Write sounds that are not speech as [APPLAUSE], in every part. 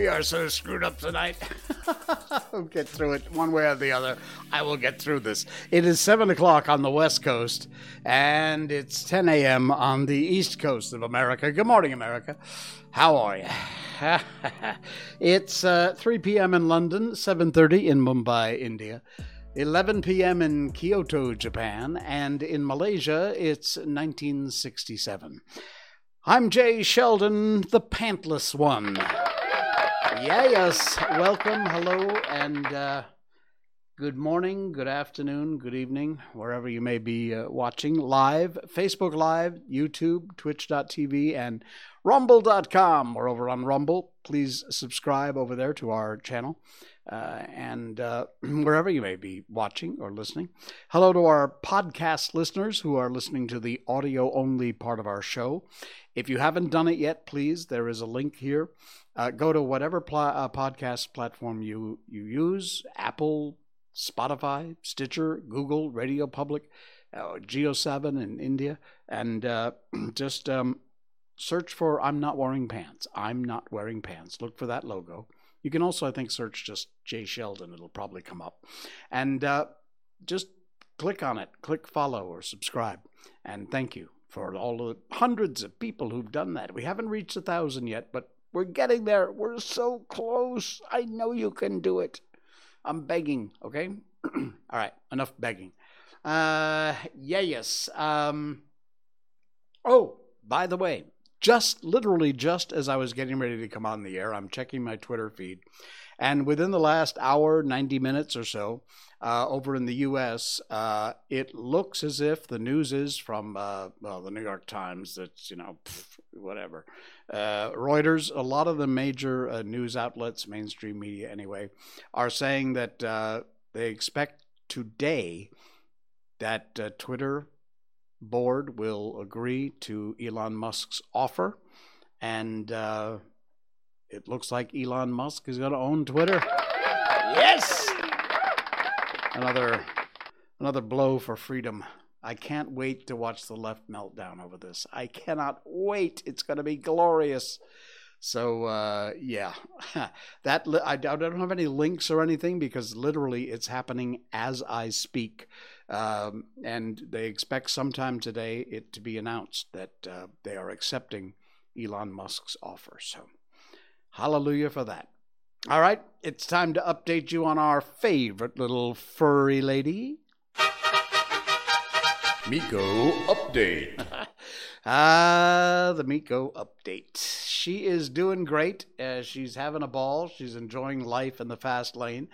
We are so screwed up tonight. [LAUGHS] we'll get through it one way or the other. I will get through this. It is 7 o'clock on the West Coast, and it's 10 a.m. on the East Coast of America. Good morning, America. How are you? [LAUGHS] it's uh, 3 p.m. in London, 7.30 in Mumbai, India. 11 p.m. in Kyoto, Japan, and in Malaysia, it's 1967. I'm Jay Sheldon, the pantless one. Yeah, yes. Welcome, hello, and uh, good morning, good afternoon, good evening, wherever you may be uh, watching live, Facebook Live, YouTube, Twitch.tv, and Rumble.com. We're over on Rumble. Please subscribe over there to our channel. Uh, and uh, [CLEARS THROAT] wherever you may be watching or listening. Hello to our podcast listeners who are listening to the audio only part of our show. If you haven't done it yet, please, there is a link here. Uh, go to whatever pl- uh, podcast platform you, you use Apple, Spotify, Stitcher, Google, Radio Public, uh, JioSaavn in India, and uh, [CLEARS THROAT] just um, search for I'm Not Wearing Pants. I'm Not Wearing Pants. Look for that logo. You can also, I think, search just Jay Sheldon. It'll probably come up. And uh, just click on it, click follow or subscribe. And thank you for all the hundreds of people who've done that. We haven't reached a thousand yet, but we're getting there. We're so close. I know you can do it. I'm begging, okay? [CLEARS THROAT] all right, enough begging. Uh, yeah, yes. Um, oh, by the way, just literally just as I was getting ready to come on the air, I'm checking my Twitter feed. And within the last hour, 90 minutes or so, uh, over in the U.S., uh, it looks as if the news is from, uh, well, the New York Times, that's, you know, pff, whatever. Uh, Reuters, a lot of the major uh, news outlets, mainstream media anyway, are saying that uh, they expect today that Twitter board will agree to Elon Musk's offer. And it looks like Elon Musk is going to own Twitter. Yes! Another another blow for freedom. I can't wait to watch the left meltdown over this. I cannot wait. It's going to be glorious. So uh, yeah, [LAUGHS] that I, I don't have any links or anything because literally it's happening as I speak, um, and they expect sometime today it to be announced that uh, they are accepting Elon Musk's offer. So hallelujah for that. All right, it's time to update you on our favorite little furry lady. Miko update. [LAUGHS] Ah, uh, the Miko update. She is doing great. Uh, she's having a ball. She's enjoying life in the fast lane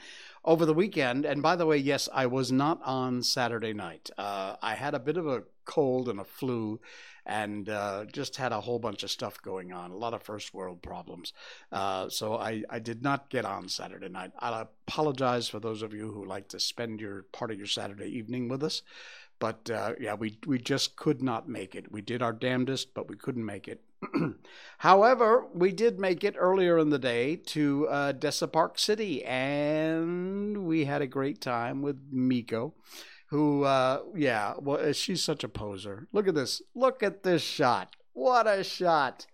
over the weekend. And by the way, yes, I was not on Saturday night. Uh, I had a bit of a cold and a flu and uh, just had a whole bunch of stuff going on, a lot of first world problems. Uh, so I, I did not get on Saturday night. I apologize for those of you who like to spend your part of your Saturday evening with us. But uh, yeah, we, we just could not make it. We did our damnedest, but we couldn't make it. [CLEARS THROAT] However, we did make it earlier in the day to uh, Desa Park City, and we had a great time with Miko who, uh, yeah, well, uh, she's such a poser. Look at this. Look at this shot. What a shot.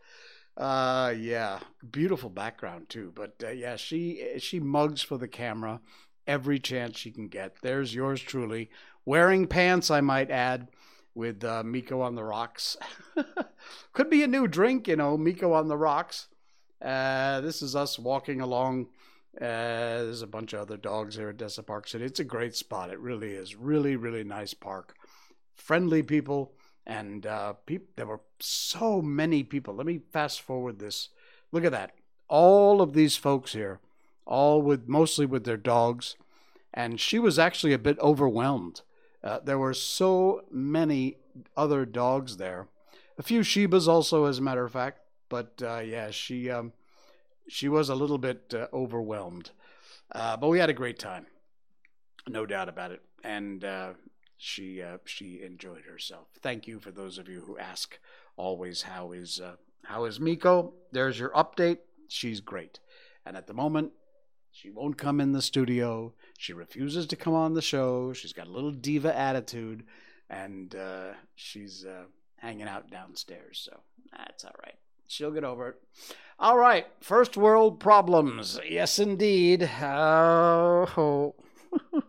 Uh, yeah, beautiful background too. But uh, yeah, she she mugs for the camera every chance she can get. There's yours truly, wearing pants, I might add, with uh, Miko on the rocks. [LAUGHS] Could be a new drink, you know, Miko on the rocks. Uh, this is us walking along uh, there's a bunch of other dogs here at Desa Park City. It's a great spot. It really is. Really, really nice park. Friendly people, and uh, there were so many people. Let me fast forward this. Look at that. All of these folks here, all with mostly with their dogs, and she was actually a bit overwhelmed. Uh, there were so many other dogs there. A few Shibas also, as a matter of fact. But uh, yeah, she um, she was a little bit uh, overwhelmed. Uh, but we had a great time, no doubt about it. And uh, she uh, she enjoyed herself. Thank you for those of you who ask always how is how is Miko? There's your update. She's great, and at the moment she won't come in the studio. She refuses to come on the show. She's got a little diva attitude, and uh, she's hanging out downstairs. So that's all right. She'll get over it. All right, first world problems. Yes, indeed. Oh,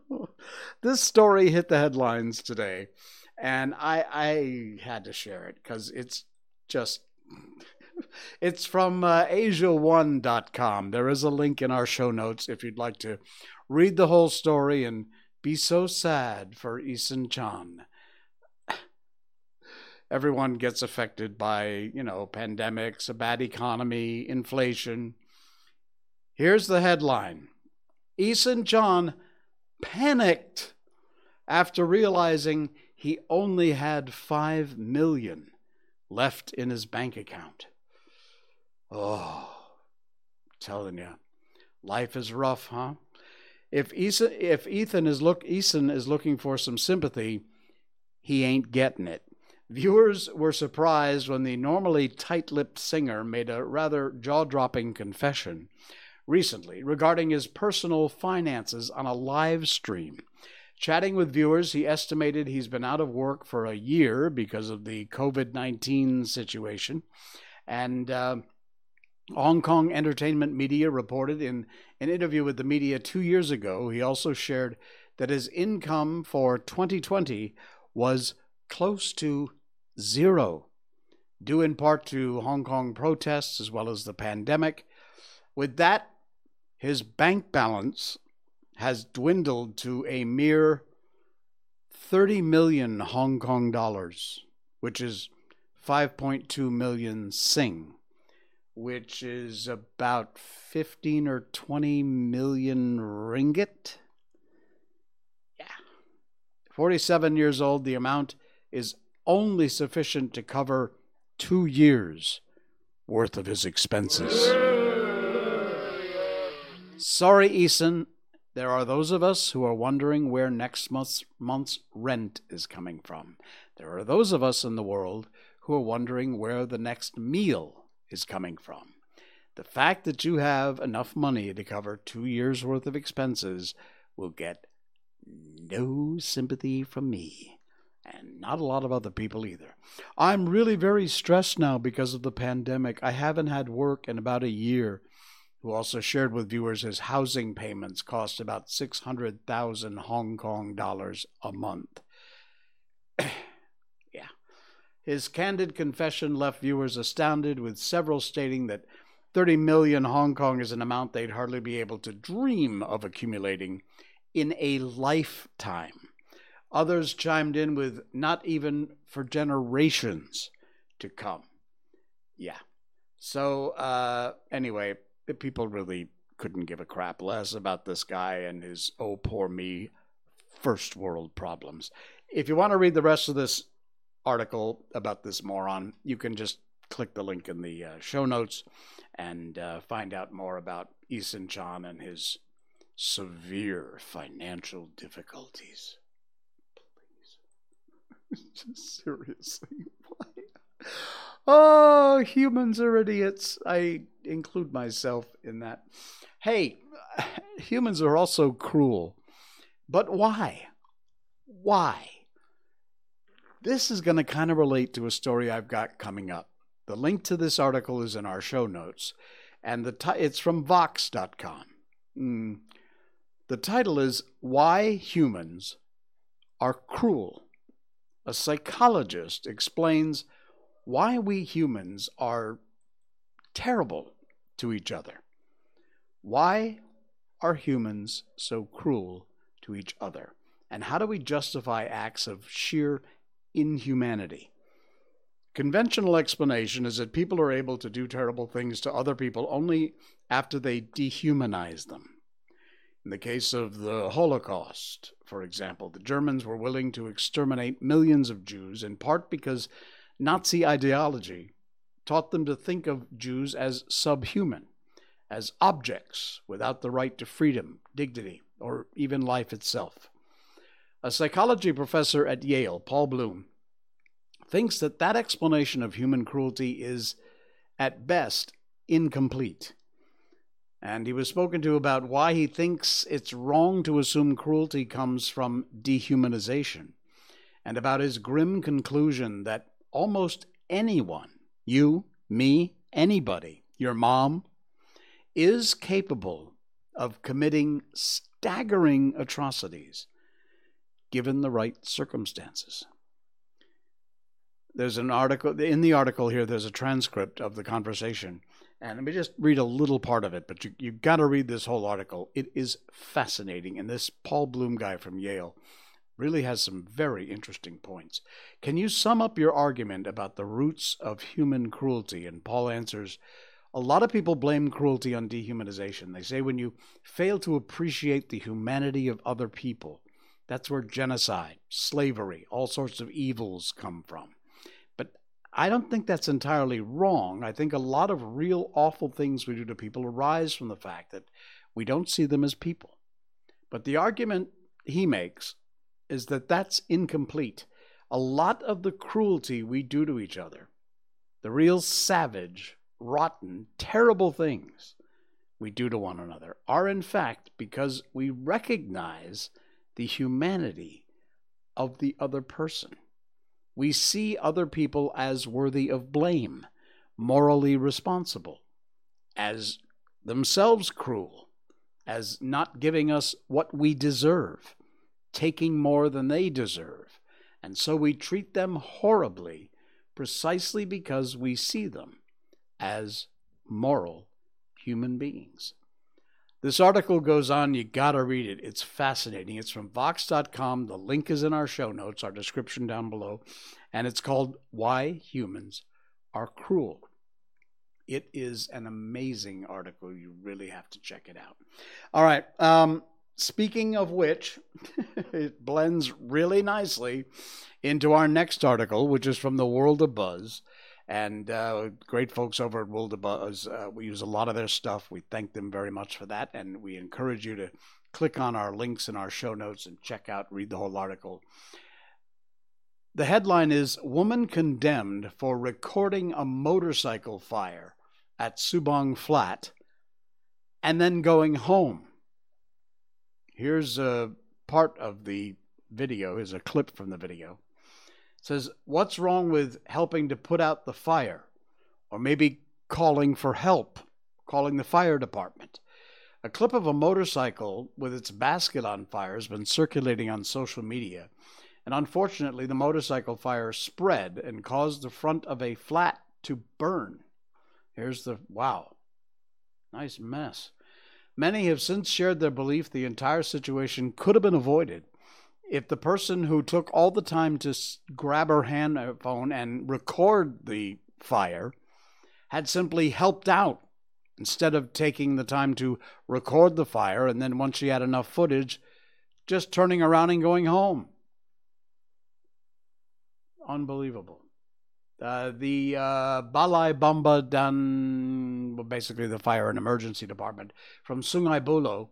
[LAUGHS] this story hit the headlines today, and I I had to share it because it's just. It's from uh, AsiaOne.com. There is a link in our show notes if you'd like to read the whole story and be so sad for Eason Chan everyone gets affected by, you know, pandemics, a bad economy, inflation. Here's the headline Eason Chan panicked after realizing he only had 5 million left in his bank account. Oh, I'm telling you, life is rough, huh? If Ethan, if Ethan is look Eason is looking for some sympathy, he ain't getting it. Viewers were surprised when the normally tight lipped singer made a rather jaw dropping confession recently regarding his personal finances on a live stream. Chatting with viewers, he estimated he's been out of work for a year because of the COVID 19 situation. And uh, Hong Kong entertainment media reported in an interview with the media two years ago, he also shared that his income for 2020 was close to zero, due in part to Hong Kong protests as well as the pandemic. With that, his bank balance has dwindled to a mere 30 million Hong Kong dollars, which is 5.2 million Sing, which is about 15 or 20 million ringgit. Yeah. 47 years old, the amount is only sufficient to cover two years worth of his expenses. Sorry, Eason. There are those of us who are wondering where next month's, month's rent is coming from. There are those of us in the world who are wondering where the next meal is coming from. The fact that you have enough money to cover two years' worth of expenses will get no sympathy from me and not a lot of other people either. I'm really very stressed now because of the pandemic. I haven't had work in about a year. Who also shared with viewers his housing payments cost about 600,000 Hong Kong dollars a month. [CLEARS THROAT] His candid confession left viewers astounded, with several stating that 30 million Hong Kong is an amount they'd hardly be able to dream of accumulating in a lifetime. Others chimed in with not even for generations to come. Yeah. So, uh, anyway, people really couldn't give a crap less about this guy and his oh, poor me first world problems. If you want to read the rest of this article about this moron, you can just click the link in the uh, show notes and uh, find out more about Eason Chan and his severe financial difficulties. [LAUGHS] Seriously, why? Oh, humans are idiots. I include myself in that. Hey, humans are also cruel. But why? Why? This is going to kind of relate to a story I've got coming up. The link to this article is in our show notes, and the t- it's from Vox.com. Mm. The title is Why Humans Are Cruel a psychologist explains why we humans are terrible to each other. Why are humans so cruel to each other? And how do we justify acts of sheer inhumanity? Conventional explanation is that people are able to do terrible things to other people only after they dehumanize them. In the case of the Holocaust, for example, the Germans were willing to exterminate millions of Jews in part because Nazi ideology taught them to think of Jews as subhuman, as objects without the right to freedom, dignity, or even life itself. A psychology professor at Yale, Paul Bloom, thinks that that explanation of human cruelty is, at best, incomplete. And he was spoken to about why he thinks it's wrong to assume cruelty comes from dehumanization, and about his grim conclusion that almost anyone, you, me, anybody, your mom, is capable of committing staggering atrocities given the right circumstances. There's an article, in the article here, there's a transcript of the conversation. And let me just read a little part of it, but you, you've got to read this whole article. It is fascinating. And this Paul Bloom guy from Yale really has some very interesting points. Can you sum up your argument about the roots of human cruelty? And Paul answers a lot of people blame cruelty on dehumanization. They say when you fail to appreciate the humanity of other people, that's where genocide, slavery, all sorts of evils come from. But I don't think that's entirely wrong. I think a lot of real awful things we do to people arise from the fact that we don't see them as people. But the argument he makes is that that's incomplete. A lot of the cruelty we do to each other, the real savage, rotten, terrible things we do to one another, are in fact because we recognize the humanity of the other person. We see other people as worthy of blame, morally responsible, as themselves cruel, as not giving us what we deserve taking more than they deserve. And so we treat them horribly precisely because we see them as moral human beings. This article goes on, you gotta read it. It's fascinating. It's from Vox.com. The link is in our show notes, our description down below, and it's called Why Humans Are Cruel. It is an amazing article. You really have to check it out. All right. Um, Speaking of which, [LAUGHS] it blends really nicely into our next article, which is from the World of Buzz. And uh, great folks over at World of Buzz. Uh, we use a lot of their stuff. We thank them very much for that. And we encourage you to click on our links in our show notes and check out, read the whole article. The headline is Woman Condemned for Recording a Motorcycle Fire at Subang Flat and then going home. Here's a part of the video, is a clip from the video. Says, What's wrong with helping to put out the fire? Or maybe calling for help, calling the fire department. A clip of a motorcycle with its basket on fire has been circulating on social media, and unfortunately, the motorcycle fire spread and caused the front of a flat to burn. Here's the wow, nice mess. Many have since shared their belief the entire situation could have been avoided if the person who took all the time to grab her hand uh, and record the fire had simply helped out instead of taking the time to record the fire and then once she had enough footage just turning around and going home. Unbelievable. Uh, the uh, Balai Bomba Dan, well, basically the fire and emergency department from Sungai Buloh,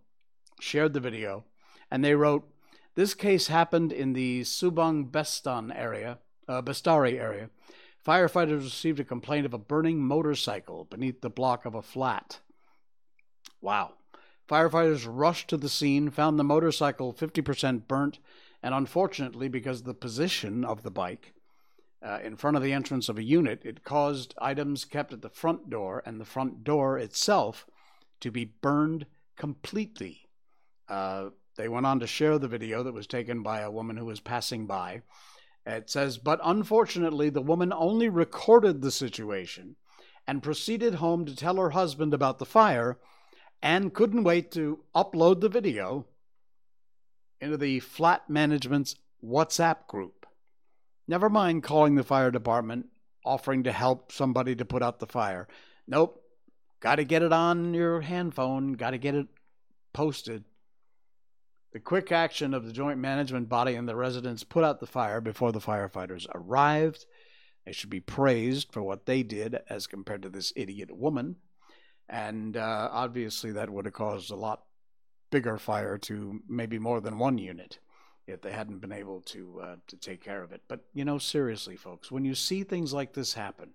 shared the video, and they wrote, "This case happened in the Subang Bestan area, uh, Bestari area. Firefighters received a complaint of a burning motorcycle beneath the block of a flat. Wow." Firefighters rushed to the scene, found the motorcycle 50% burnt, and unfortunately, because of the position of the bike, uh, in front of the entrance of a unit, it caused items kept at the front door and the front door itself to be burned completely. Uh, they went on to share the video that was taken by a woman who was passing by. It says, but unfortunately, the woman only recorded the situation and proceeded home to tell her husband about the fire and couldn't wait to upload the video into the flat management's WhatsApp group. Never mind calling the fire department, offering to help somebody to put out the fire. Nope. Got to get it on your hand phone, got to get it posted. The quick action of the joint management body and the residents put out the fire before the firefighters arrived. They should be praised for what they did as compared to this idiot woman. And uh, obviously, that would have caused a lot bigger fire to maybe more than one unit if they hadn't been able to uh, to take care of it. But you know, seriously, folks, when you see things like this happen,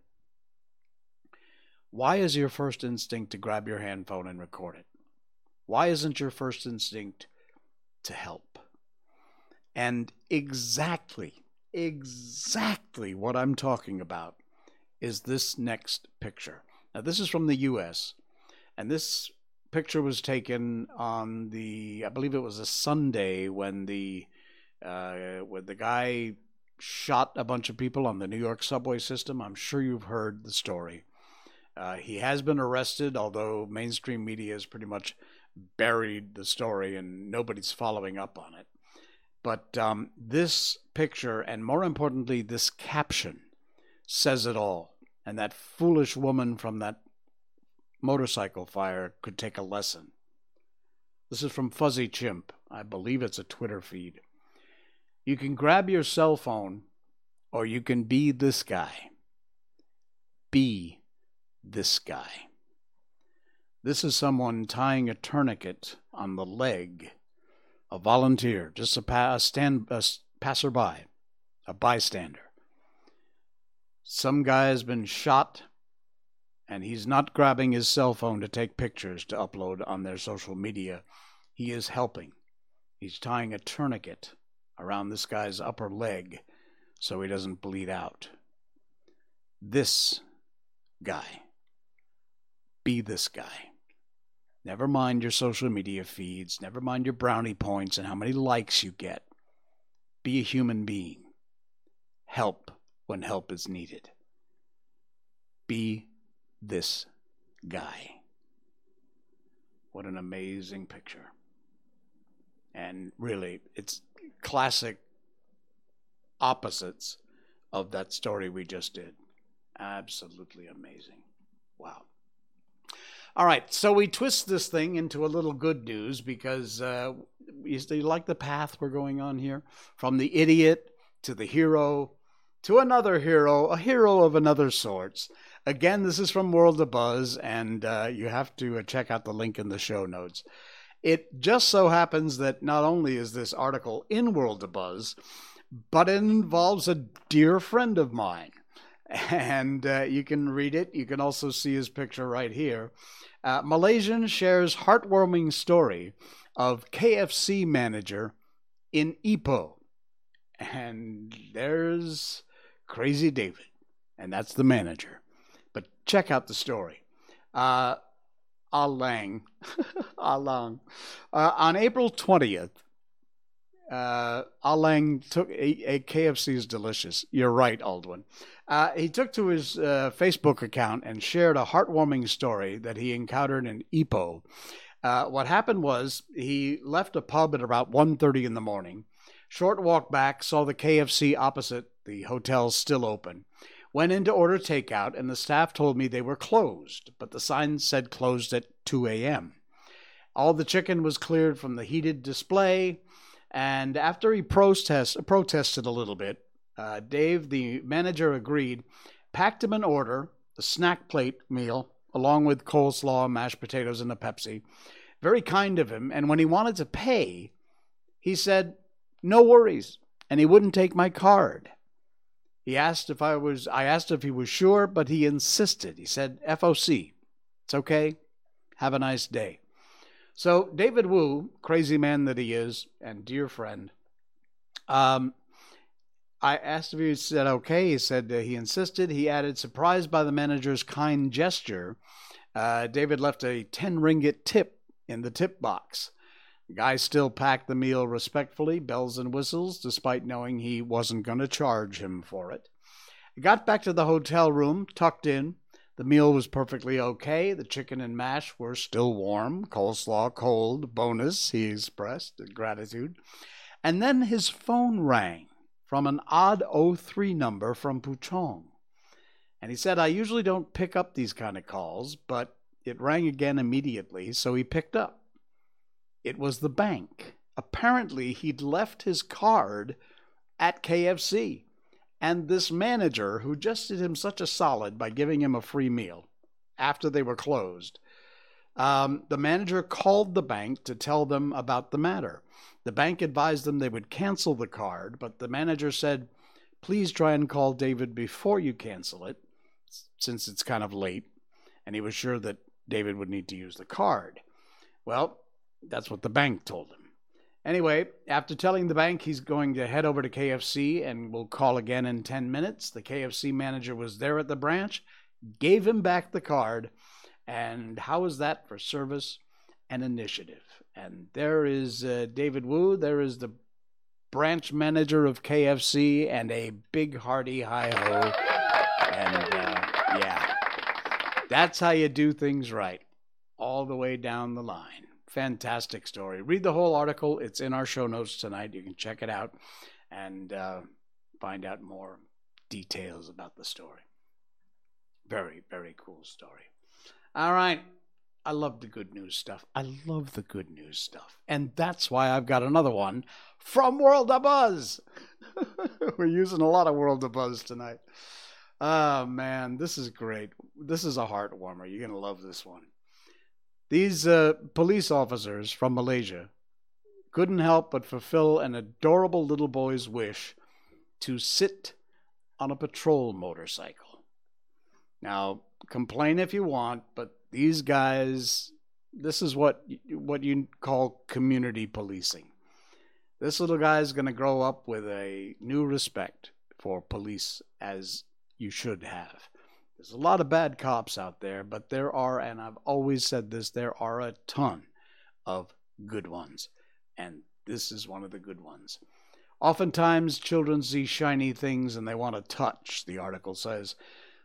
why is your first instinct to grab your handphone and record it? Why isn't your first instinct to help? And exactly, exactly what I'm talking about is this next picture. Now, this is from the U.S., and this picture was taken on the, I believe it was a Sunday when the, uh, when the guy shot a bunch of people on the New York subway system. I'm sure you've heard the story. Uh, he has been arrested, although mainstream media is pretty much buried the story and nobody's following up on it. But um, this picture, and more importantly, this caption, says it all. And that foolish woman from that motorcycle fire could take a lesson. This is from Fuzzy Chimp. I believe it's a Twitter feed. You can grab your cell phone, or you can be this guy. Be this guy. This is someone tying a tourniquet on the leg, a volunteer, just a, pa- a stand, a passerby, a bystander. Some guy has been shot, and he's not grabbing his cell phone to take pictures to upload on their social media. He is helping. He's tying a tourniquet around this guy's upper leg so he doesn't bleed out. This guy. Be this guy. Never mind your social media feeds, never mind your brownie points and how many likes you get. Be a human being. Help when help is needed. Be this guy. What an amazing picture. And really, it's classic opposites of that story we just did. Absolutely amazing. Wow. All right, so we twist this thing into a little good news because uh, you, you like the path we're going on here? From the idiot to the hero to another hero, a hero of another sorts. Again, this is from World of Buzz, and uh, you have to uh, check out the link in the show notes. It just so happens that not only is this article in World of Buzz, but it involves a dear friend of mine. And uh, you can read it. You can also see his picture right here. Uh, Malaysian shares heartwarming story of KFC manager in Ipoh. And there's Crazy David, and that's the manager. But check out the story. Uh, Alang. Alang. [LAUGHS] Uh, on April 20th, uh, Alang took a, a KFC is delicious. You're right, Aldwin. Uh, he took to his uh, Facebook account and shared a heartwarming story that he encountered in Ipoh. Uh, what happened was he left a pub at about 1.30 in the morning. Short walk back, saw the KFC opposite the hotel still open. Went in to order takeout, and the staff told me they were closed, but the sign said closed at 2 a.m. All the chicken was cleared from the heated display, and after he protest, protested a little bit, uh, Dave, the manager, agreed, packed him an order, a snack plate meal, along with coleslaw, mashed potatoes, and a Pepsi. Very kind of him, and when he wanted to pay, he said, No worries, and he wouldn't take my card. He asked if I was I asked if he was sure, but he insisted. He said, FOC. It's okay. Have a nice day. So David Wu, crazy man that he is, and dear friend, um, I asked if he said okay. He said he insisted. He added, surprised by the manager's kind gesture, uh, David left a 10 ringgit tip in the tip box. The guy still packed the meal respectfully, bells and whistles, despite knowing he wasn't going to charge him for it. Got back to the hotel room, tucked in. The meal was perfectly okay. The chicken and mash were still warm, coleslaw cold, bonus, he expressed gratitude. And then his phone rang from an odd 03 number from Puchong. And he said, I usually don't pick up these kind of calls, but it rang again immediately, so he picked up. It was the bank. Apparently, he'd left his card at KFC. And this manager, who just did him such a solid by giving him a free meal after they were closed, um, the manager called the bank to tell them about the matter. The bank advised them they would cancel the card, but the manager said, Please try and call David before you cancel it, since it's kind of late. And he was sure that David would need to use the card. Well, that's what the bank told him. Anyway, after telling the bank he's going to head over to KFC and will call again in 10 minutes, the KFC manager was there at the branch. gave him back the card. And how is that for service and initiative? And there is uh, David Wu. There is the branch manager of KFC and a big hearty hi ho. And uh, yeah, that's how you do things right, all the way down the line. Fantastic story. Read the whole article. It's in our show notes tonight. You can check it out and uh, find out more details about the story. Very, very cool story. All right. I love the good news stuff. I love the good news stuff. And that's why I've got another one from World of Buzz. [LAUGHS] We're using a lot of World of Buzz tonight. Oh, man, this is great. This is a heart warmer. You're going to love this one. These uh, police officers from Malaysia couldn't help but fulfill an adorable little boy's wish to sit on a patrol motorcycle. Now, complain if you want, but these guys, this is what what you call community policing. This little guy is going to grow up with a new respect for police as you should have. There's a lot of bad cops out there, but there are, and I've always said this, there are a ton of good ones. And this is one of the good ones. Oftentimes, children see shiny things and they want to touch, the article says.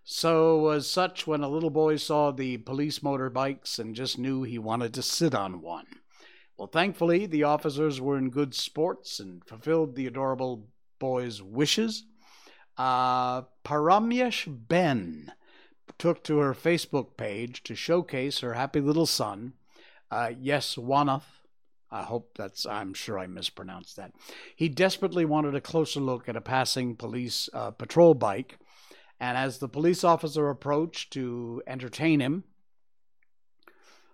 So was such when a little boy saw the police motorbikes and just knew he wanted to sit on one. Well, thankfully, the officers were in good sports and fulfilled the adorable boy's wishes. Uh, Paramyesh Ben took to her Facebook page to showcase her happy little son, uh, Yes Wanath, I hope that's, I'm sure I mispronounced that. He desperately wanted a closer look at a passing police uh, patrol bike. And as the police officer approached to entertain him,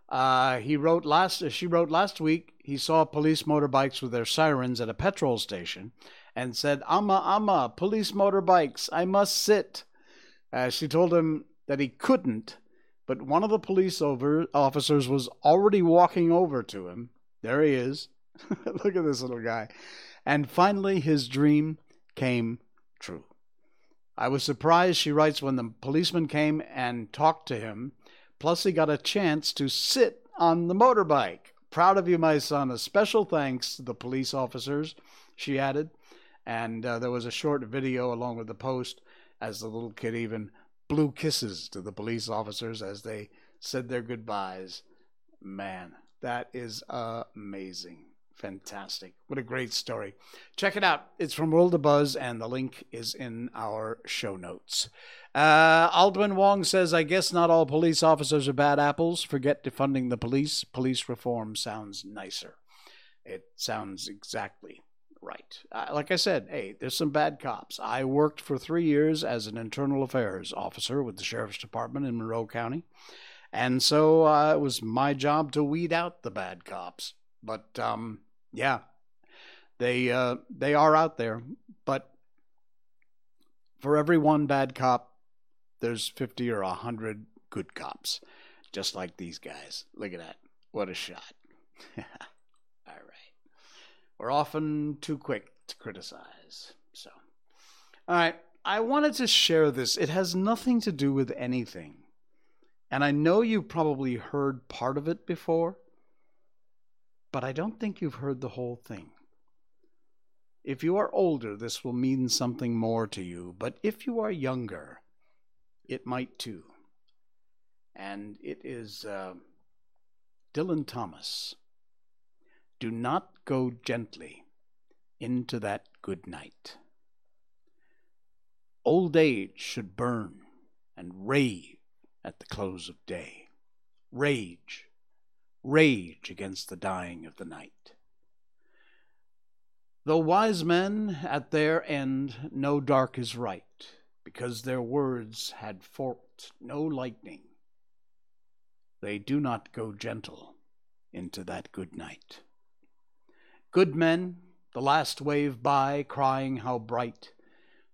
uh, he wrote last. She wrote last week. He saw police motorbikes with their sirens at a petrol station, and said, "Amma, amma, police motorbikes! I must sit." Uh, she told him that he couldn't, but one of the police over, officers was already walking over to him there he is. [LAUGHS] Look at this little guy. And finally, his dream came true. I was surprised, she writes, when the policeman came and talked to him. Plus, he got a chance to sit on the motorbike. Proud of you, my son. A special thanks to the police officers, she added. And uh, there was a short video along with the post as the little kid even blew kisses to the police officers as they said their goodbyes. Man, that is amazing. Fantastic. What a great story. Check it out. It's from World of Buzz, and the link is in our show notes. Uh, Aldwin Wong says, I guess not all police officers are bad apples. Forget defunding the police. Police reform sounds nicer. It sounds exactly right. Uh, like I said, hey, there's some bad cops. I worked for three years as an internal affairs officer with the Sheriff's Department in Monroe County. And so uh, it was my job to weed out the bad cops. But um, yeah, they uh, they are out there. But for every one bad cop, there's fifty or hundred good cops, just like these guys. Look at that! What a shot! [LAUGHS] We're often too quick to criticize. So, all right, I wanted to share this. It has nothing to do with anything and I know you've probably heard part of it before, but I don't think you've heard the whole thing. If you are older, this will mean something more to you, but if you are younger, it might too. And it is uh, Dylan Thomas. Do not go gently into that good night. Old age should burn and rave at the close of day. Rage, rage against the dying of the night. Though wise men at their end know dark is right, because their words had forked no lightning, they do not go gentle into that good night. Good men, the last wave by, crying how bright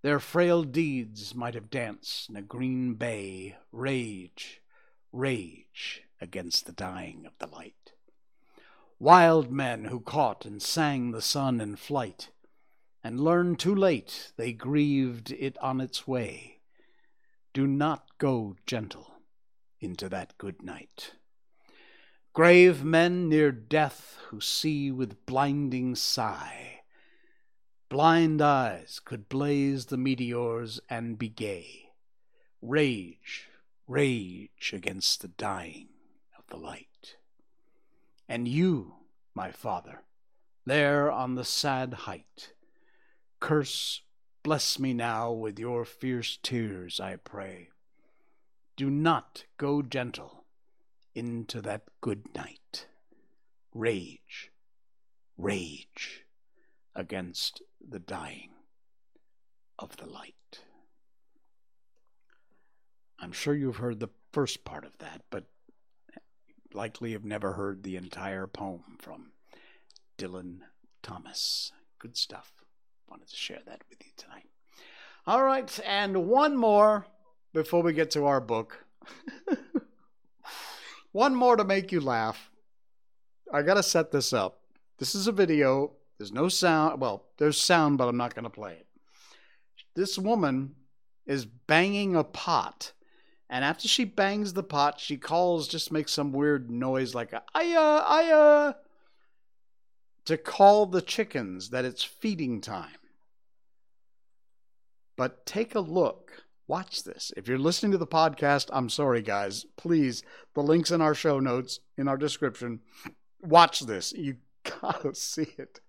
their frail deeds might have danced in a green bay, rage, rage against the dying of the light. Wild men who caught and sang the sun in flight, and learned too late they grieved it on its way. do not go gentle into that good night. Grave men near death who see with blinding sigh, blind eyes could blaze the meteors and be gay, rage, rage against the dying of the light. And you, my father, there on the sad height, curse, bless me now with your fierce tears, I pray. Do not go gentle into that good night. Rage, rage against the dying of the light. I'm sure you've heard the first part of that, but likely have never heard the entire poem from Dylan Thomas. Good stuff. Wanted to share that with you tonight. All right, and one more before we get to our book. [LAUGHS] one more to make you laugh. I got to set this up. This is a video. There's no sound. Well, there's sound, but I'm not going to play it. This woman is banging a pot. And after she bangs the pot, she calls, just makes some weird noise like a aya, aya, to call the chickens that it's feeding time. But take a look. Watch this. If you're listening to the podcast, I'm sorry, guys. Please, the link's in our show notes, in our description. Watch this. You [LAUGHS] gotta see it.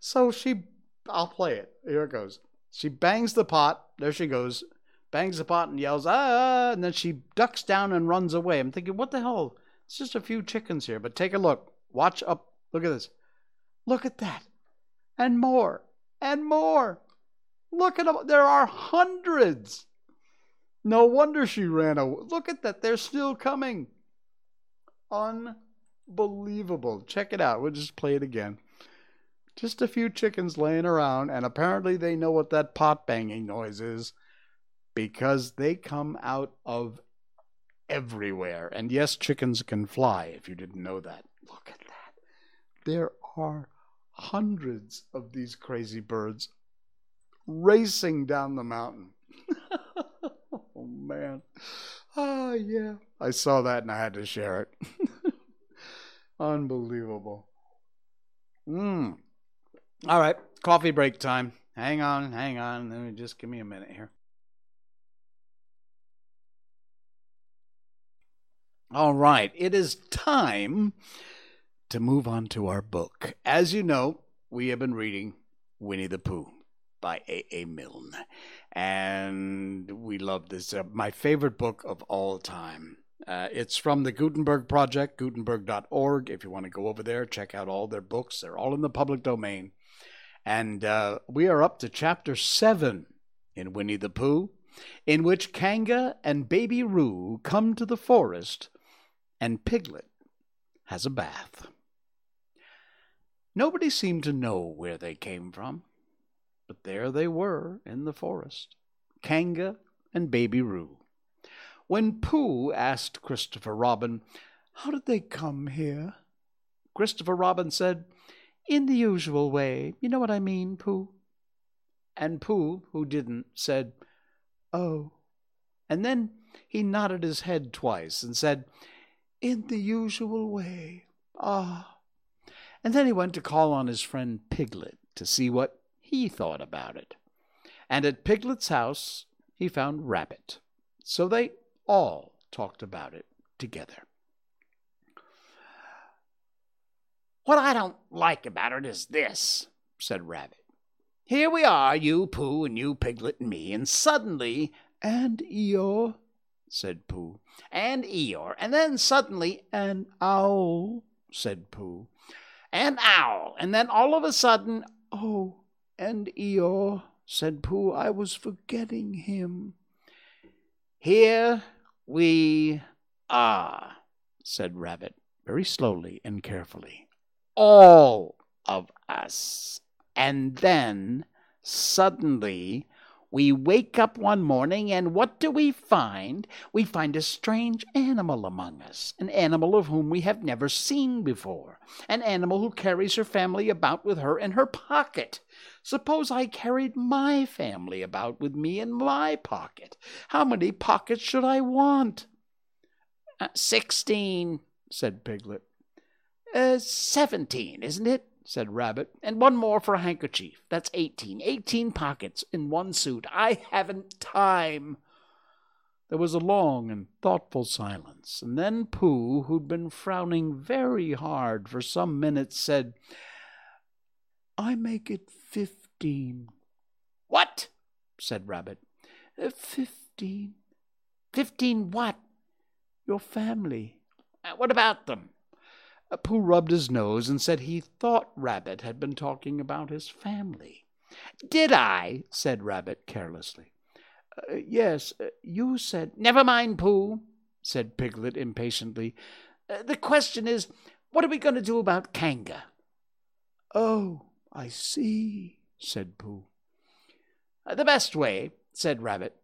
So she, I'll play it. Here it goes. She bangs the pot. There she goes. Bangs the pot and yells, ah, and then she ducks down and runs away. I'm thinking, what the hell? It's just a few chickens here. But take a look. Watch up. Look at this. Look at that. And more. And more. Look at them. There are hundreds. No wonder she ran away. Look at that. They're still coming. Unbelievable. Check it out. We'll just play it again. Just a few chickens laying around, and apparently they know what that pot banging noise is because they come out of everywhere. And yes, chickens can fly if you didn't know that. Look at that. There are hundreds of these crazy birds racing down the mountain. [LAUGHS] man. Oh, yeah. I saw that and I had to share it. [LAUGHS] Unbelievable. Mm. All right, coffee break time. Hang on, hang on. Let me just give me a minute here. All right, it is time to move on to our book. As you know, we have been reading Winnie the Pooh by A. A. Milne. And we love this. Uh, my favorite book of all time. Uh, it's from the Gutenberg Project, gutenberg.org. If you want to go over there, check out all their books. They're all in the public domain. And uh, we are up to chapter seven in Winnie the Pooh, in which Kanga and Baby Roo come to the forest and Piglet has a bath. Nobody seemed to know where they came from, but there they were in the forest, Kanga and Baby Roo. When Pooh asked Christopher Robin, How did they come here? Christopher Robin said, In the usual way. You know what I mean, Pooh? And Pooh, who didn't, said, Oh. And then he nodded his head twice and said, In the usual way. Ah. And then he went to call on his friend Piglet to see what he thought about it. And at Piglet's house he found Rabbit. So they all talked about it together. What I don't like about it is this, said Rabbit. Here we are, you Pooh and you Piglet and me, and suddenly, and Eeyore, said Pooh, and Eeyore, and then suddenly, and Owl, said Pooh, and Owl, and then all of a sudden, oh, and Eeyore, said Pooh, I was forgetting him. Here we are, said Rabbit, very slowly and carefully. All of us. And then, suddenly, We wake up one morning, and what do we find? We find a strange animal among us, an animal of whom we have never seen before, an animal who carries her family about with her in her pocket. Suppose I carried my family about with me in my pocket. How many pockets should I want? Uh, Sixteen, said Piglet. Uh, seventeen, isn't it? Said Rabbit. And one more for a handkerchief. That's eighteen. Eighteen pockets in one suit. I haven't time. There was a long and thoughtful silence, and then Pooh, who'd been frowning very hard for some minutes, said, I make it fifteen. What? said Rabbit. Uh, fifteen. Fifteen what? Your family. Uh, what about them? Pooh rubbed his nose and said he thought Rabbit had been talking about his family. Did I? said Rabbit carelessly. Uh, yes, uh, you said. Never mind, Pooh, said Piglet impatiently. Uh, the question is, what are we going to do about Kanga? Oh, I see, said Pooh. Uh, the best way, said Rabbit,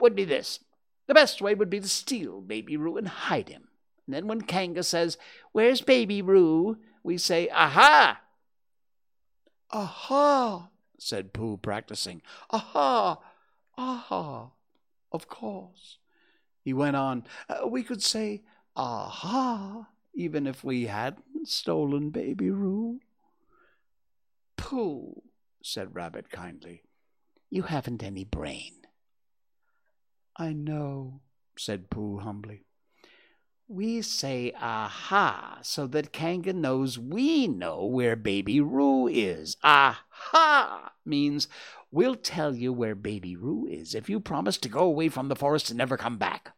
would be this. The best way would be to steal Baby Roo and hide him. And then when Kanga says, Where's Baby Roo? we say, Aha! Aha, said Pooh, practicing. Aha, aha, of course. He went on, uh, We could say, Aha, even if we hadn't stolen Baby Roo. Pooh, said Rabbit kindly, you haven't any brain. I know, said Pooh humbly. We say aha so that Kanga knows we know where Baby Roo is. Aha means we'll tell you where Baby Roo is if you promise to go away from the forest and never come back.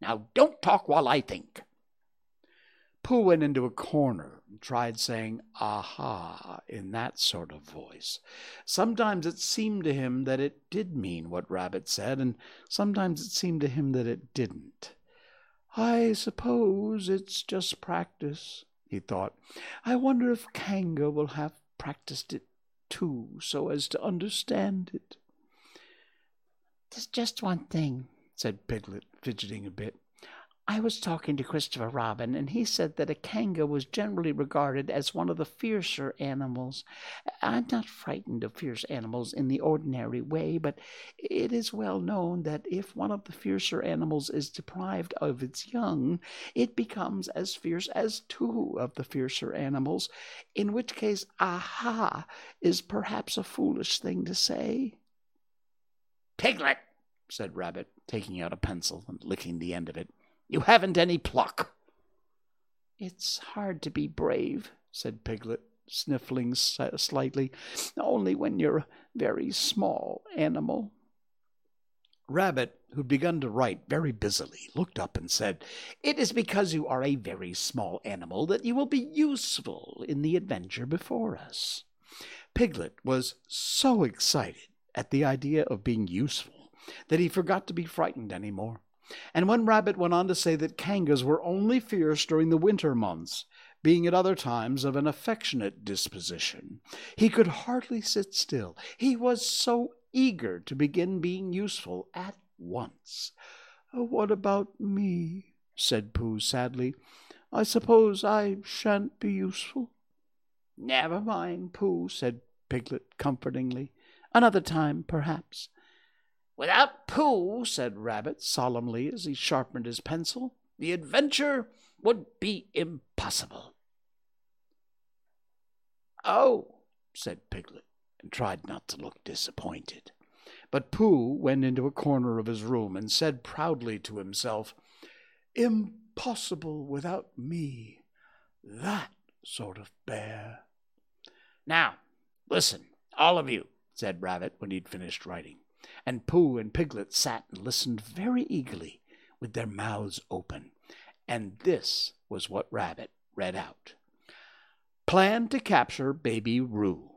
Now don't talk while I think. Pooh went into a corner and tried saying aha in that sort of voice. Sometimes it seemed to him that it did mean what Rabbit said, and sometimes it seemed to him that it didn't. I suppose it's just practice, he thought. I wonder if Kanga will have practiced it too, so as to understand it. There's just one thing, said Piglet, fidgeting a bit. I was talking to Christopher Robin, and he said that a kanga was generally regarded as one of the fiercer animals. I'm not frightened of fierce animals in the ordinary way, but it is well known that if one of the fiercer animals is deprived of its young, it becomes as fierce as two of the fiercer animals, in which case, aha, is perhaps a foolish thing to say. Piglet, said Rabbit, taking out a pencil and licking the end of it. You haven't any pluck. It's hard to be brave, said Piglet, sniffling slightly, only when you're a very small animal. Rabbit, who'd begun to write very busily, looked up and said, It is because you are a very small animal that you will be useful in the adventure before us. Piglet was so excited at the idea of being useful that he forgot to be frightened any more. And when Rabbit went on to say that kangas were only fierce during the winter months, being at other times of an affectionate disposition, he could hardly sit still. He was so eager to begin being useful at once. Uh, what about me? said Pooh sadly. I suppose I shan't be useful. Never mind, Pooh, said Piglet comfortingly. Another time, perhaps. Without Pooh, said Rabbit solemnly as he sharpened his pencil, the adventure would be impossible. Oh, said Piglet, and tried not to look disappointed. But Pooh went into a corner of his room and said proudly to himself, Impossible without me, that sort of bear. Now, listen, all of you, said Rabbit when he'd finished writing and Pooh and Piglet sat and listened very eagerly with their mouths open. And this was what Rabbit read out Plan to capture Baby Roo.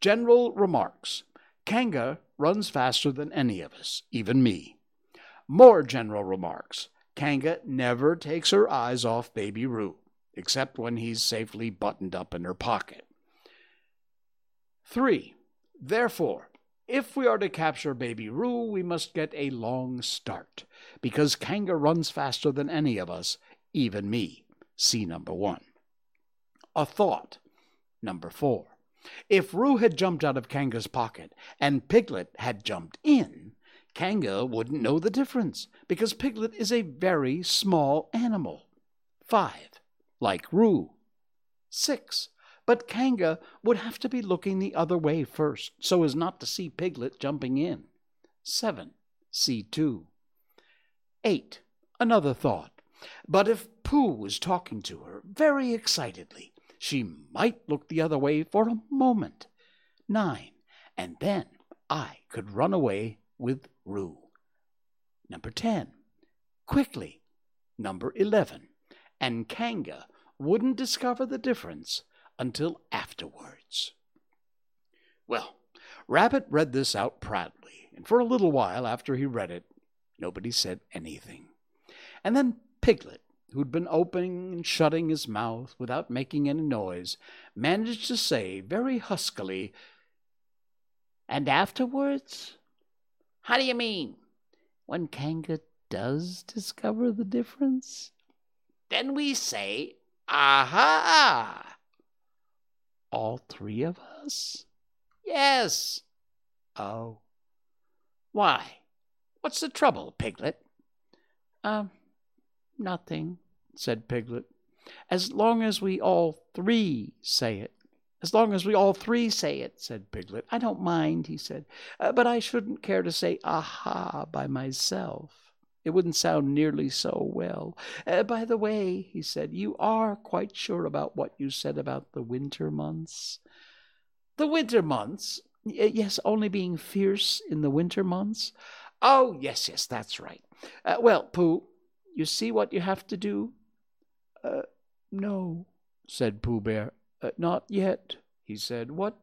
General remarks Kanga runs faster than any of us, even me. More general remarks Kanga never takes her eyes off Baby Roo, except when he's safely buttoned up in her pocket. 3. Therefore, if we are to capture Baby Roo, we must get a long start, because Kanga runs faster than any of us, even me. See number one. A thought. Number four. If Roo had jumped out of Kanga's pocket and Piglet had jumped in, Kanga wouldn't know the difference because Piglet is a very small animal. Five. Like Roo. Six. But Kanga would have to be looking the other way first so as not to see Piglet jumping in. Seven. See two. Eight. Another thought. But if Pooh was talking to her very excitedly, she might look the other way for a moment. Nine. And then I could run away with Roo. Number 10. Quickly. Number 11. And Kanga wouldn't discover the difference until afterwards. Well, Rabbit read this out proudly, and for a little while after he read it, nobody said anything. And then Piglet who'd been opening and shutting his mouth without making any noise, managed to say very huskily, And afterwards? How do you mean? When Kanga does discover the difference? Then we say, Aha! All three of us? Yes. Oh. Why? What's the trouble, Piglet? Um, Nothing, said Piglet. As long as we all three say it. As long as we all three say it, said Piglet. I don't mind, he said, uh, but I shouldn't care to say aha by myself. It wouldn't sound nearly so well. Uh, by the way, he said, you are quite sure about what you said about the winter months? The winter months? Y- yes, only being fierce in the winter months? Oh, yes, yes, that's right. Uh, well, Pooh, you see what you have to do? Uh, no, said Pooh Bear. Uh, not yet, he said. What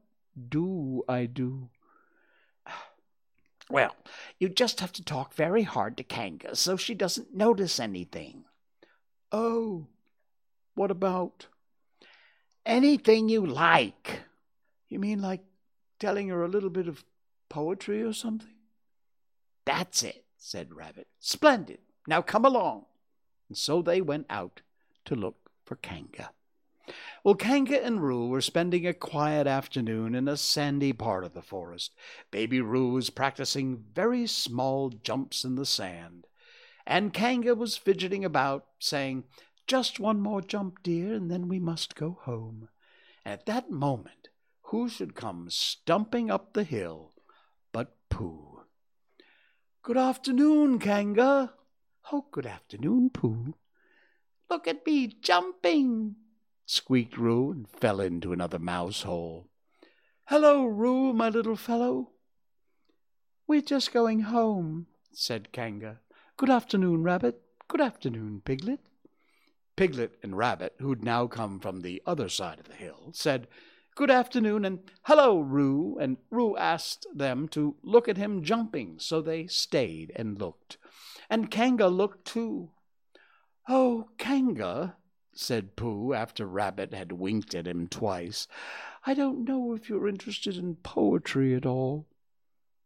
do I do? Well, you just have to talk very hard to Kanga so she doesn't notice anything. Oh, what about? Anything you like. You mean like telling her a little bit of poetry or something? That's it, said Rabbit. Splendid. Now come along. And so they went out to look for Kanga. Well, Kanga and Roo were spending a quiet afternoon in a sandy part of the forest. Baby Roo was practicing very small jumps in the sand, and Kanga was fidgeting about, saying, Just one more jump, dear, and then we must go home. At that moment, who should come stumping up the hill but Pooh? Good afternoon, Kanga, Oh, good afternoon, Pooh. Look at me jumping, squeaked Roo and fell into another mouse hole. Hello, Roo, my little fellow. We're just going home, said Kanga. Good afternoon, Rabbit. Good afternoon, Piglet. Piglet and Rabbit, who'd now come from the other side of the hill, said, Good afternoon and hello, Roo, and Roo asked them to look at him jumping, so they stayed and looked and Kanga looked too. Oh, Kanga, said Pooh after Rabbit had winked at him twice, I don't know if you're interested in poetry at all.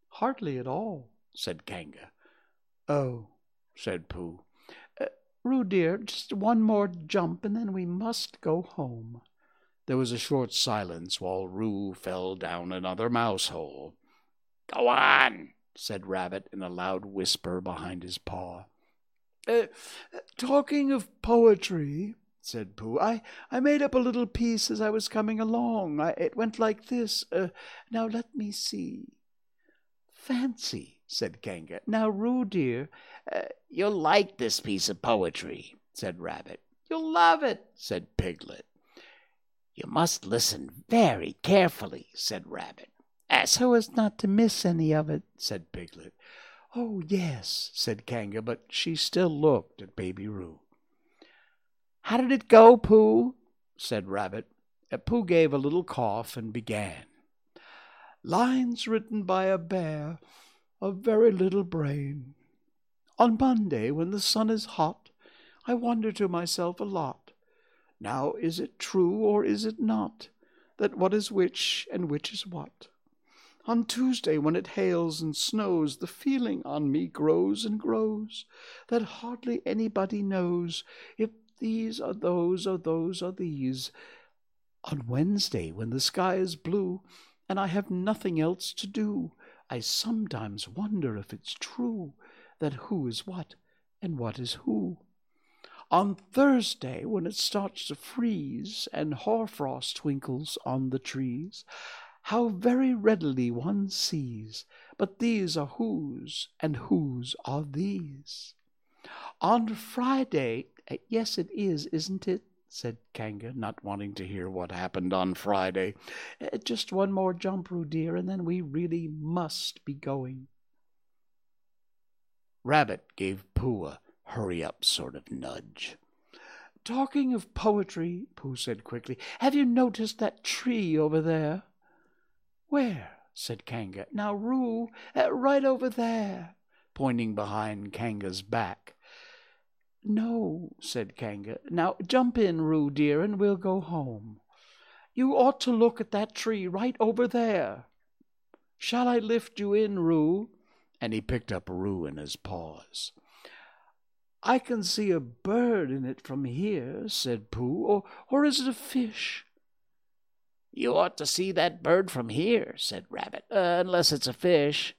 Hardly at all, said Kanga. Oh, said Pooh. Uh, Roo dear, just one more jump and then we must go home. There was a short silence while Roo fell down another mouse hole. Go on, said Rabbit in a loud whisper behind his paw. Uh, talking of poetry, said Pooh, I, I made up a little piece as I was coming along. I, it went like this. Uh, now let me see. Fancy, said Kanga. Now, Roo, dear, uh, you'll like this piece of poetry, said Rabbit. You'll love it, said Piglet. You must listen very carefully, said Rabbit. So as not to miss any of it, said Piglet. Oh, yes, said Kanga, but she still looked at Baby Roo. How did it go, Pooh? said Rabbit. Pooh gave a little cough and began. Lines written by a bear of very little brain. On Monday, when the sun is hot, I wonder to myself a lot. Now, is it true or is it not, that what is which and which is what? On Tuesday, when it hails and snows, the feeling on me grows and grows that hardly anybody knows if these are those or those are these. On Wednesday, when the sky is blue and I have nothing else to do, I sometimes wonder if it's true that who is what and what is who. On Thursday, when it starts to freeze and hoarfrost twinkles on the trees, how very readily one sees, but these are whose, and whose are these. On Friday, yes, it is, isn't it? said Kanga, not wanting to hear what happened on Friday. Eh, just one more jump, Roo dear, and then we really must be going. Rabbit gave Pooh a hurry up sort of nudge. Talking of poetry, Pooh said quickly, have you noticed that tree over there? Where? said Kanga. Now, Roo, uh, right over there, pointing behind Kanga's back. No, said Kanga. Now jump in, Roo dear, and we'll go home. You ought to look at that tree right over there. Shall I lift you in, Roo? And he picked up Roo in his paws. I can see a bird in it from here, said Pooh, or, or is it a fish? You ought to see that bird from here, said Rabbit, uh, unless it's a fish.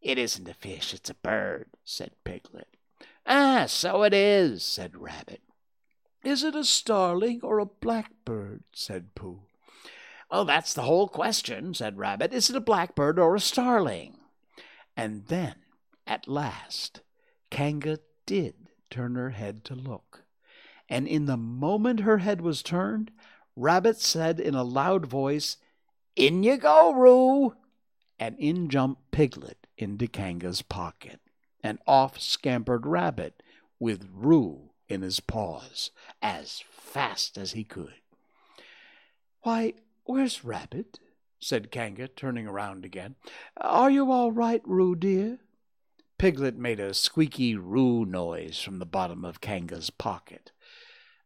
It isn't a fish, it's a bird, said Piglet. Ah, so it is, said Rabbit. Is it a starling or a blackbird? said Pooh. Oh, that's the whole question, said Rabbit. Is it a blackbird or a starling? And then, at last, Kanga did turn her head to look. And in the moment her head was turned, Rabbit said in a loud voice, In you go, Roo! And in jumped Piglet into Kanga's pocket, and off scampered Rabbit with Roo in his paws, as fast as he could. Why, where's Rabbit? said Kanga, turning around again. Are you all right, Roo dear? Piglet made a squeaky roo noise from the bottom of Kanga's pocket.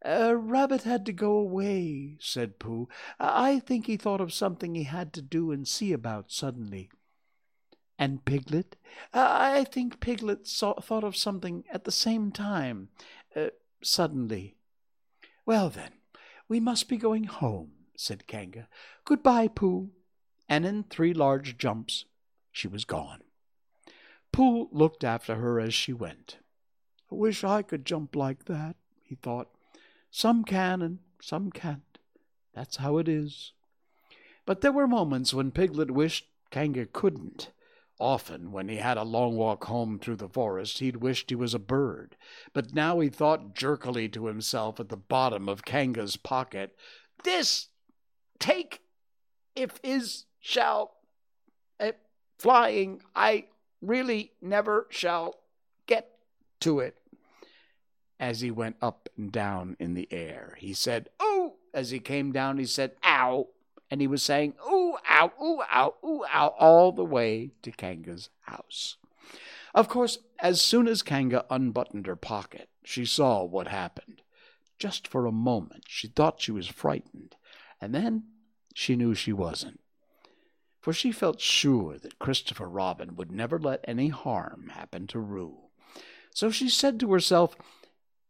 Uh, Rabbit had to go away, said Pooh. I think he thought of something he had to do and see about suddenly. And Piglet? I think Piglet saw, thought of something at the same time, uh, suddenly. Well, then, we must be going home, said Kanga. Goodbye, Pooh. And in three large jumps, she was gone. Pooh looked after her as she went. I wish I could jump like that, he thought. Some can and some can't. That's how it is. But there were moments when Piglet wished Kanga couldn't. Often, when he had a long walk home through the forest, he'd wished he was a bird. But now he thought jerkily to himself at the bottom of Kanga's pocket, This take if is shall uh, flying, I really never shall get to it as he went up and down in the air. He said, Ooh! As he came down, he said, Ow! And he was saying, Ooh, ow, ooh, ow, ooh, ow, all the way to Kanga's house. Of course, as soon as Kanga unbuttoned her pocket, she saw what happened. Just for a moment, she thought she was frightened, and then she knew she wasn't. For she felt sure that Christopher Robin would never let any harm happen to Roo. So she said to herself,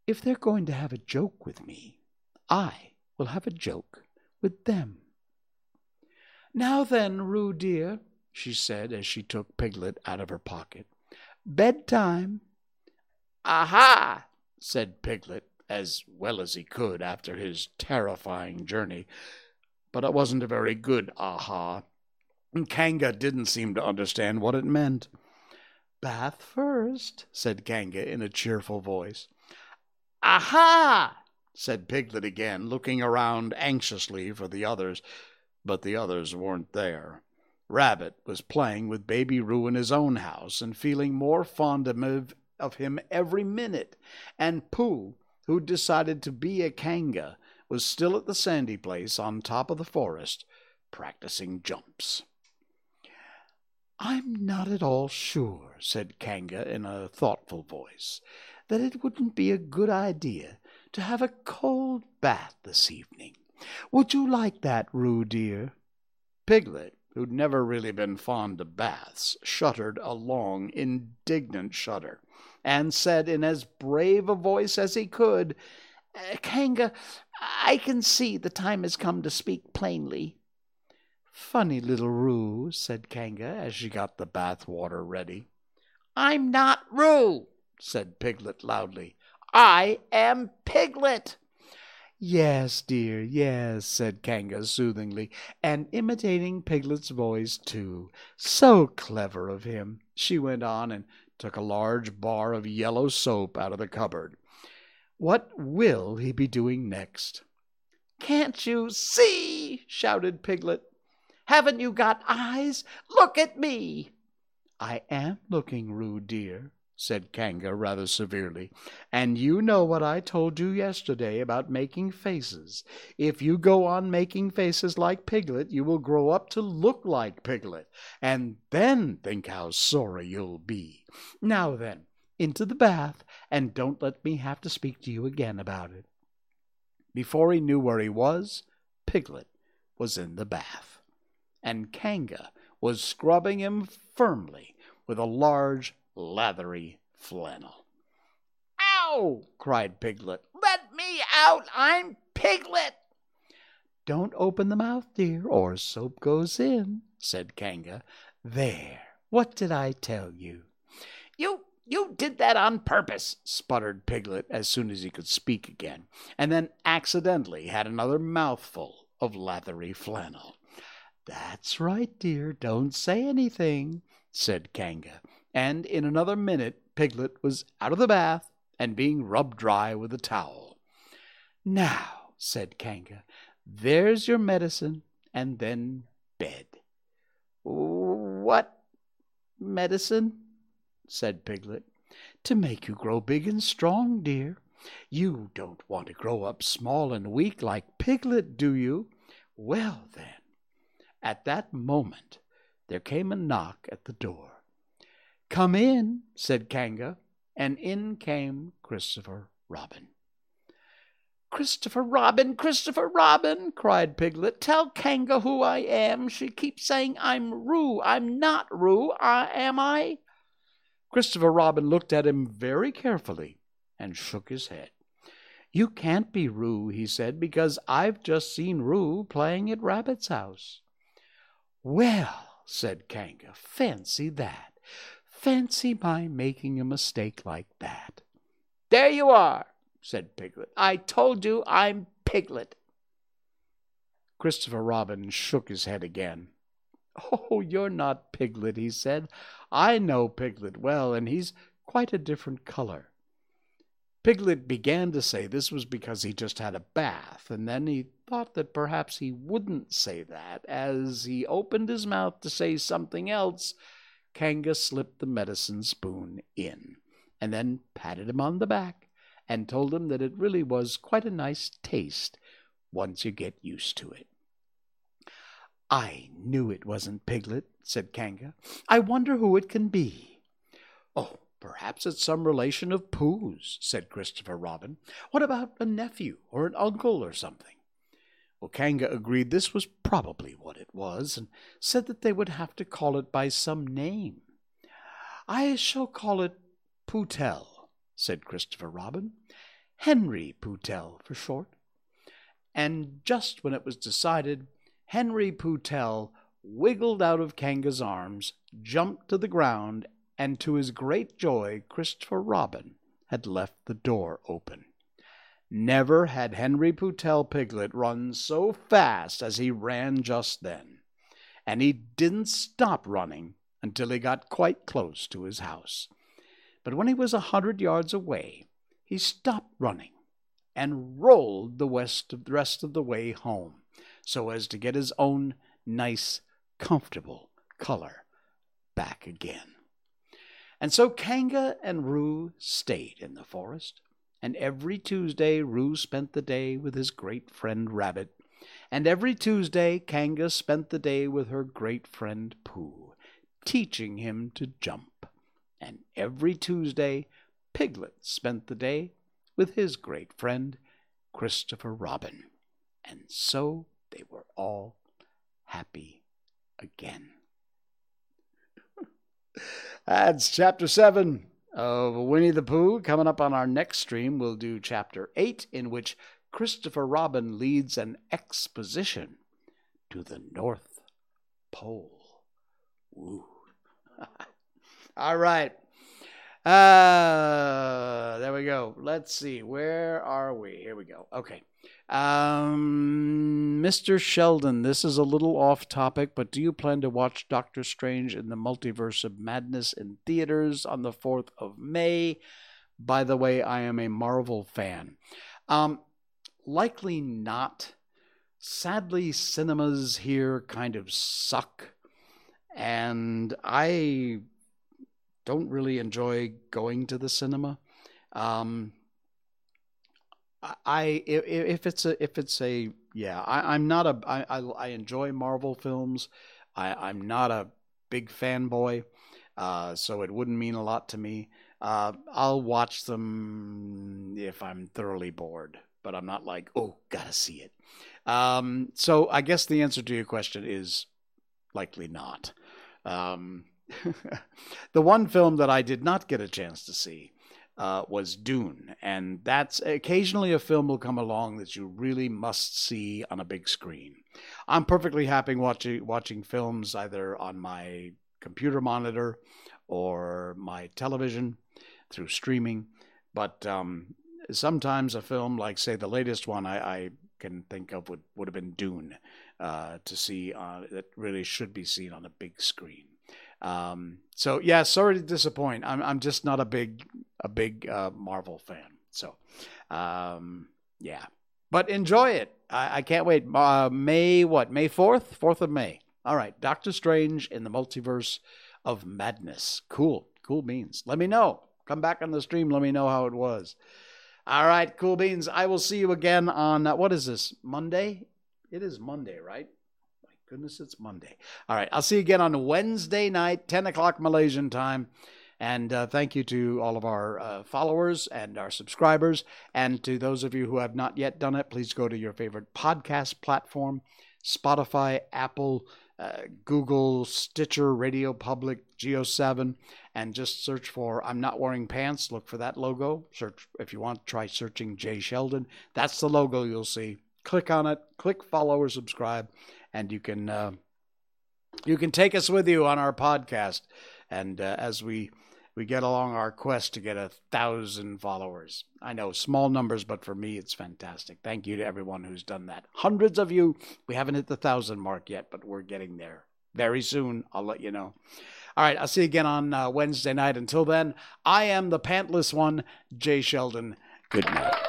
if they're going to have a joke with me, I will have a joke with them. Now then, Roo dear, she said as she took Piglet out of her pocket, bedtime. Aha! said Piglet, as well as he could after his terrifying journey. But it wasn't a very good aha. Kanga didn't seem to understand what it meant. Bath first, said Kanga in a cheerful voice. Aha! said Piglet again, looking around anxiously for the others. But the others weren't there. Rabbit was playing with Baby Roo in his own house and feeling more fond of him every minute. And Pooh, who'd decided to be a Kanga, was still at the sandy place on top of the forest, practicing jumps. I'm not at all sure, said Kanga in a thoughtful voice, that it wouldn't be a good idea to have a cold bath this evening. Would you like that, Roo dear? Piglet, who'd never really been fond of baths, shuddered a long, indignant shudder, and said in as brave a voice as he could, eh, Kanga, I can see the time has come to speak plainly. Funny little Roo, said Kanga as she got the bath water ready. I'm not Roo, said Piglet loudly. I am Piglet. Yes, dear, yes, said Kanga soothingly, and imitating Piglet's voice too. So clever of him. She went on and took a large bar of yellow soap out of the cupboard. What will he be doing next? Can't you see? shouted Piglet. Haven't you got eyes? Look at me. I am looking, Roo dear, said Kanga rather severely, and you know what I told you yesterday about making faces. If you go on making faces like Piglet, you will grow up to look like Piglet, and then think how sorry you'll be. Now then, into the bath, and don't let me have to speak to you again about it. Before he knew where he was, Piglet was in the bath, and Kanga was scrubbing him firmly with a large, lathery flannel. Ow! cried Piglet. Let me out! I'm Piglet! Don't open the mouth, dear, or soap goes in, said Kanga. There, what did I tell you? You you did that on purpose, sputtered Piglet as soon as he could speak again, and then accidentally had another mouthful of lathery flannel. That's right, dear, don't say anything, said Kanga, and in another minute Piglet was out of the bath and being rubbed dry with a towel. Now, said Kanga, there's your medicine, and then bed. What medicine? said Piglet. To make you grow big and strong, dear. You don't want to grow up small and weak like Piglet, do you? Well, then. At that moment there came a knock at the door. Come in, said Kanga, and in came Christopher Robin. Christopher Robin, Christopher Robin, cried Piglet. Tell Kanga who I am. She keeps saying I'm Roo. I'm not Roo, I, am I? Christopher Robin looked at him very carefully and shook his head. You can't be Roo, he said, because I've just seen Roo playing at Rabbit's house. Well, said Kanga, fancy that. Fancy my making a mistake like that. There you are, said Piglet. I told you I'm Piglet. Christopher Robin shook his head again. Oh, you're not Piglet, he said. I know Piglet well, and he's quite a different color. Piglet began to say this was because he just had a bath, and then he thought that perhaps he wouldn't say that. As he opened his mouth to say something else, Kanga slipped the medicine spoon in, and then patted him on the back and told him that it really was quite a nice taste once you get used to it. I knew it wasn't Piglet, said Kanga. I wonder who it can be. Oh, perhaps it's some relation of Pooh's, said Christopher Robin. What about a nephew or an uncle or something? Well, Kanga agreed this was probably what it was, and said that they would have to call it by some name. I shall call it Pootel, said Christopher Robin. Henry Pootel for short. And just when it was decided, Henry Pootel wiggled out of Kanga's arms, jumped to the ground, and to his great joy, Christopher Robin had left the door open. Never had Henry Pootel Piglet run so fast as he ran just then, and he didn't stop running until he got quite close to his house. But when he was a hundred yards away, he stopped running and rolled the rest of the way home so as to get his own nice, comfortable color back again. And so Kanga and Roo stayed in the forest, and every Tuesday Roo spent the day with his great friend Rabbit, and every Tuesday Kanga spent the day with her great friend Pooh, teaching him to jump. And every Tuesday Piglet spent the day with his great friend Christopher Robin. And so they were all happy again. [LAUGHS] That's chapter seven of Winnie the Pooh. Coming up on our next stream, we'll do chapter eight, in which Christopher Robin leads an exposition to the North Pole. Woo. [LAUGHS] All right. Uh, there we go. Let's see. Where are we? Here we go. Okay. Um, Mr. Sheldon, this is a little off topic, but do you plan to watch Doctor Strange in the Multiverse of Madness in theaters on the 4th of May? By the way, I am a Marvel fan. Um, likely not. Sadly, cinemas here kind of suck, and I don't really enjoy going to the cinema. Um, I if, it's a if it's a yeah I, I'm not a I, I, I enjoy Marvel films. I, I'm not a big fanboy, uh, so it wouldn't mean a lot to me. Uh, I'll watch them if I'm thoroughly bored, but I'm not like oh gotta see it. Um, so I guess the answer to your question is likely not. Um, [LAUGHS] the one film that I did not get a chance to see uh, was Dune, and that's occasionally a film will come along that you really must see on a big screen. I'm perfectly happy watching watching films either on my computer monitor or my television through streaming, but um, sometimes a film like say the latest one I, I can think of would, would have been Dune uh, to see uh, that really should be seen on a big screen. Um, so yeah, sorry to disappoint. I'm I'm just not a big a big uh, Marvel fan. So um, yeah, but enjoy it. I, I can't wait. Uh, May what? May fourth, fourth of May. All right, Doctor Strange in the Multiverse of Madness. Cool, cool beans. Let me know. Come back on the stream. Let me know how it was. All right, cool beans. I will see you again on uh, what is this Monday? It is Monday, right? Goodness, it's Monday. All right. I'll see you again on Wednesday night, 10 o'clock Malaysian time. And uh, thank you to all of our uh, followers and our subscribers. And to those of you who have not yet done it, please go to your favorite podcast platform Spotify, Apple, uh, Google, Stitcher, Radio Public, JioSaavn, and just search for I'm Not Wearing Pants. Look for that logo. Search if you want, try searching Jay Sheldon. That's the logo you'll see. Click on it, click follow or subscribe and you can uh, you can take us with you on our podcast. And uh, as we we get along our quest to get a thousand followers, I know small numbers, but for me it's fantastic. Thank you to everyone who's done that. Hundreds of you. We haven't hit the thousand mark yet, but we're getting there very soon. I'll let you know. All right, I'll see you again on uh, Wednesday night. Until then, I am the pantless one, Jay Sheldon. Good night.